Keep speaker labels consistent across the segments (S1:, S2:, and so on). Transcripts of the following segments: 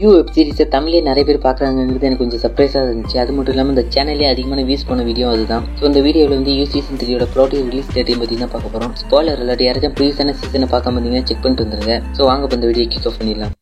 S1: You web சீரிஸை தமிழ்லேயே நிறைய பேர் பார்க்குறாங்கிறது எனக்கு கொஞ்சம் சர்ப்ரைஸாக இருந்துச்சு. அது மட்டும் இல்லாமல் இந்த சேனல்லே அதிகமான வியூஸ் பண்ண வீடியோ அதுதான். ஸோ இந்த வீடியோவில் வந்து யூ சீசன் த்ரீயோட ப்ராடக்ட் ரிலீஸ் டேட்டையும் பற்றி தான் பார்க்க போகிறோம் ஸ்பாலர் இல்லாட்டி யாராச்சும் ப்ரீவியஸான சீசனை பார்க்க மாட்டீங்கன்னா செக் பண்ணிட்டு வந்துருங்க. ஸோ வாங்க இப்போ இந்த வீடியோ கிக் ஆஃப் பண்ணிடலாம்.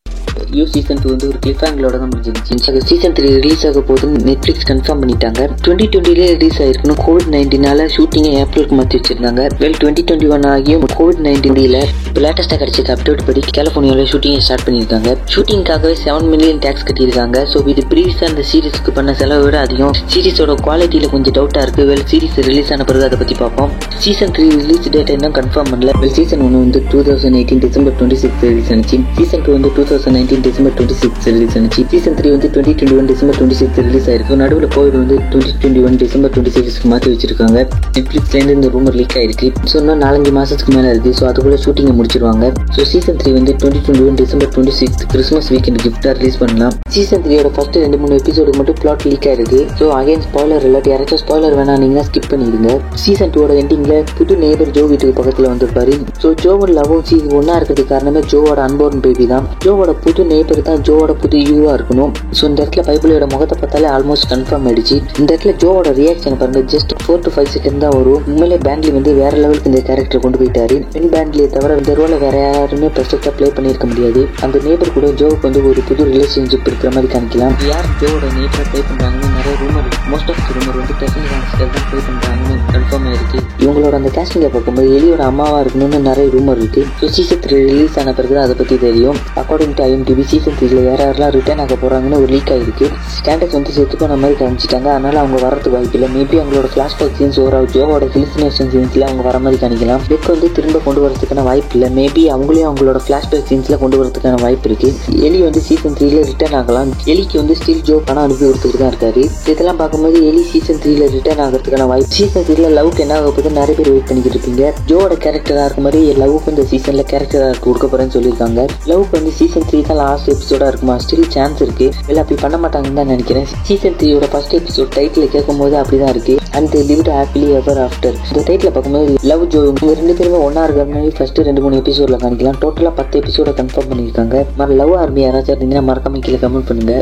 S1: யூ சீசன் டூ வந்து ஒரு கிளிஃப் ஆங்கிலோட தான் முடிஞ்சிருந்துச்சு சீசன் த்ரீ ரிலீஸ் ஆக போது நெட்ஃப்ளிக்ஸ் கன்ஃபார்ம் பண்ணிட்டாங்க. டுவெண்ட்டி டுவெண்ட்டிலே ரிலீஸ் ஆயிருக்கணும் கோவிட் நைன்டீனால ஷூட்டிங்கை ஏப்ரலுக்கு மாற்றி வச்சிருந்தாங்க. வெல் டுவெண்ட்டி டுவெண்ட்டி ஒன் ஆகியும் கோவிட் நைன்டீன்ல இப்போ லேட்டஸ்ட்டாக கிடைச்ச அப்டேட் படி கலிஃபோர்னியாவில் ஷூட்டிங்கை ஸ்டார்ட் பண்ணியிருக்காங்க. ஷூட்டிங்காகவே செவன் மில்லியன் டேக்ஸ் கட்டியிருக்காங்க. ஸோ இது ப்ரீவியஸாக அந்த சீரிஸ்க்கு பண்ண செலவை விட அதிகம். சீரிஸோட குவாலிட்டியில் கொஞ்சம் டவுட்டாக இருக்குது வெல் சீரிஸ் ரிலீஸ் ஆன பிறகு அதை பற்றி பார்ப்போம். சீசன் த்ரீ ரிலீஸ் டேட் இன்னும் கன்ஃபார்ம் பண்ணல. வெல் சீசன் ஒன்று வந்து two thousand eighteen December twenty six release ஆனிச்சு. சீசன் டூ வந்து two thousand nineteen December twenty six release ஆனிச்சு சீசன் த்ரீ வந்து twenty twenty one December twenty six release ஆயிருக்கு. நடுவில் கோவிட் வந்து twenty twenty one December twenty சிக்ஸ்க்கு மாற்றி வச்சிருக்காங்க நெட்ஃப்ளிக்ஸ்லேருந்து இந்த ரூமர் லீக் ஆயிருக்கு. ஸோ இன்னும் நாலஞ்சு மாதத்துக்கு மேலே இருக்குது ஸோ அதுக்குள்ள ஷூட்டிங்கை முடிச்சிருவாங்க. ஸோ சீசன் த்ரீ வந்து twenty twenty one December twenty six Christmas weekend கிஃப்டாக ரிலீஸ் பண்ணலாம் சீசன் த்ரீயோட ஃபர்ஸ்ட் ரெண்டு மூணு எபிசோடு மட்டும் பிளாட் லீக் ஆயிருக்கு. ஸோ அகைன் ஸ்பாய்லர் இல்லாட்டி யாராச்சும் ஸ்பாய்லர் வேணானீங்கன்னா ஸ்கிப் பண்ணிடுங்க. சீசன் டூவோட எண்டிங்ல புது நேபர் ஜோ வீட்டுக்கு பக்கத்தில் வந்திருப்பாரு. ஸோ ஜோவோட லவ்வும் சீசன் ஒன்றா இருக்கிறதுக்கு காரணமே ஜோவோட அன்போர்ன் பேபி தான். ஜோவோட புது நேபர் தான் ஜோவோட புது யூவா இருக்கணும். ஸோ இந்த இடத்துல பைபிளோட முகத்தை பார்த்தாலே ஆல்மோஸ்ட் கன்ஃபார்ம் ஆயிடுச்சு. இந்த இடத்துல ஜோவோட ரியாக்ஷன் பாருங்க just four to five second தான் வரும். உண்மையிலே பேண்ட்லி வந்து வேற லெவலுக்கு இந்த கேரக்டர் கொண்டு போயிட்டாரு. பெண் பேண்ட்லியை தவிர இந்த ரோலை வேற யாருமே பெர்ஃபெக்டாக ப்ளே பண்ணியிருக்க முடியாது. அந்த நேபர் கூட ஜோவுக்கு வந்து ஒரு புது ரிலேஷன்ஷிப் இருக்கிற மாதிரி காமிக்கலாம். யார் ஜோவோட நேபரை ப்ளே பண்ணுறாங்கன்னு நிறைய ரூமர் மோஸ்ட் ஆஃப் ரூமர் வந்து டெஸ்டிங் கேங்ஸ்டர் தான் ப்ளே பண்ணுறாங்கன்னு கன்ஃபார்ம் ஆயிருக்கு. இவங்களோட அந்த கேஸ்டிங்கை பார்க்கும்போது எலியோட அம்மாவா இருக்கணும்னு நிறைய ரூமர் இருக்கு. ஸோ த்ரீ ரிலீஸ் ஆன பிறகு அதை பற்றி தெரியும். அக்கார்டிங் டு டிவி சீசன் த்ரீல யார் யாரெல்லாம் ரிட்டர்ன் ஆக போகிறாங்கன்னு ஒரு லீக் ஆகிருக்கு ஸ்டாண்டர்ஸ் வந்து செத்து போன மாதிரி காமிச்சிட்டாங்க. அதனால அவங்க வரதுக்கு வாய்ப்பு இல்லை. மேபி அவங்களோட ஃபிளாஷ்பேக் சீன்ஸ் ஒரு ஜோவோட ஹிலுசினேஷன் சீன்ஸில் அவங்க வர மாதிரி காணிக்கலாம் பெக் வந்து திரும்ப கொண்டு வரதுக்கான வாய்ப்பு இல்லை. மேபி அவங்களையும் அவங்களோட ஃபிளாஷ்பேக் சீன்ஸில் கொண்டு வரதுக்கான வாய்ப்பு இருக்கு. எலி வந்து சீசன் த்ரீல ரிட்டர்ன் ஆகலாம். எலிக்கு வந்து ஸ்டில் ஜோ பணம் அனுப்பி கொடுத்துட்டு தான் இருக்காரு. இதெல்லாம் பார்க்கும்போது எலி சீசன் த்ரீல ரிட்டர்ன் ஆகிறதுக்கான வாய்ப்பு. சீசன் த்ரீல லவ்க்கு என்ன ஆக போகுது நிறைய பேர் வெயிட் பண்ணிக்கிட்டு இருப்பீங்க. ஜோவோட கேரக்டராக இருக்க மாதிரி லவ்க்கு இந்த சீசனில் கேரக்டராக கொடுக்க போகிறேன்னு சொல்லியிருக்காங்க. லவ்க்கு வந்து சீசன் த்ரீ தான் லாஸ்ட் எபிசோடாக இருக்குமா? ஸ்டில் சான்ஸ் இருக்கு. இல்லை அப்படி பண்ண மாட்டாங்கன்னு தான் நினைக்கிறேன். சீசன் த்ரீயோட ஃபர்ஸ்ட் எபிசோட் டைட்டில் கேட்கும் போது அப்படிதான் இருக்கு. And lived happily ever after இந்த டைட்டில் பார்க்கும்போது லவ் ஜோ இவங்க ரெண்டு பேருமே ஒன்னா இருக்கிற மாதிரி ஃபர்ஸ்ட் ரெண்டு மூணு எபிசோட்ல காணிக்கலாம் டோட்டலாக பத்து எபிசோட கன்ஃபார்ம் பண்ணியிருக்காங்க. மற லவ் ஆர்மி யாராச்சும் இருந்தீங்கன்னா மறக்காம கீழே கமெண்ட் பண்ணுங்க.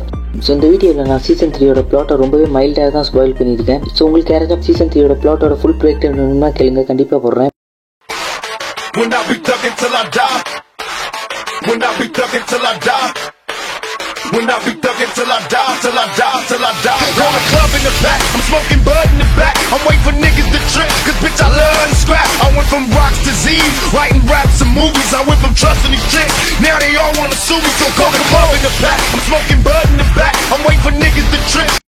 S1: ஸோ இந்த வீடியோவில் நான் சீசன் த்ரீயோட பிளாட்டை ரொம்பவே மைல்டாக தான் ஸ்பாயில் பண்ணியிருக்கேன். ஸோ உங்களுக்கு யாராச்சும் சீசன் த்ரீயோட பிளாட்டோட ஃபுல் பிரேக் வேணும்னா கேளுங்க. கண்டிப்பாக போடுறேன்.
S2: When I be ducking till I die. When I be thugging till I die. When I be thugging till I die, till I die, till I die. Roll a club in the back, I'm smoking bud in the back. I'm waiting for niggas to trip, cause bitch I love to scrap. I went from rocks to Z's, writing raps and movies. I went from trusting these chicks, now they all wanna sue me. So go the club in the back, I'm smoking bud in the back. I'm waiting for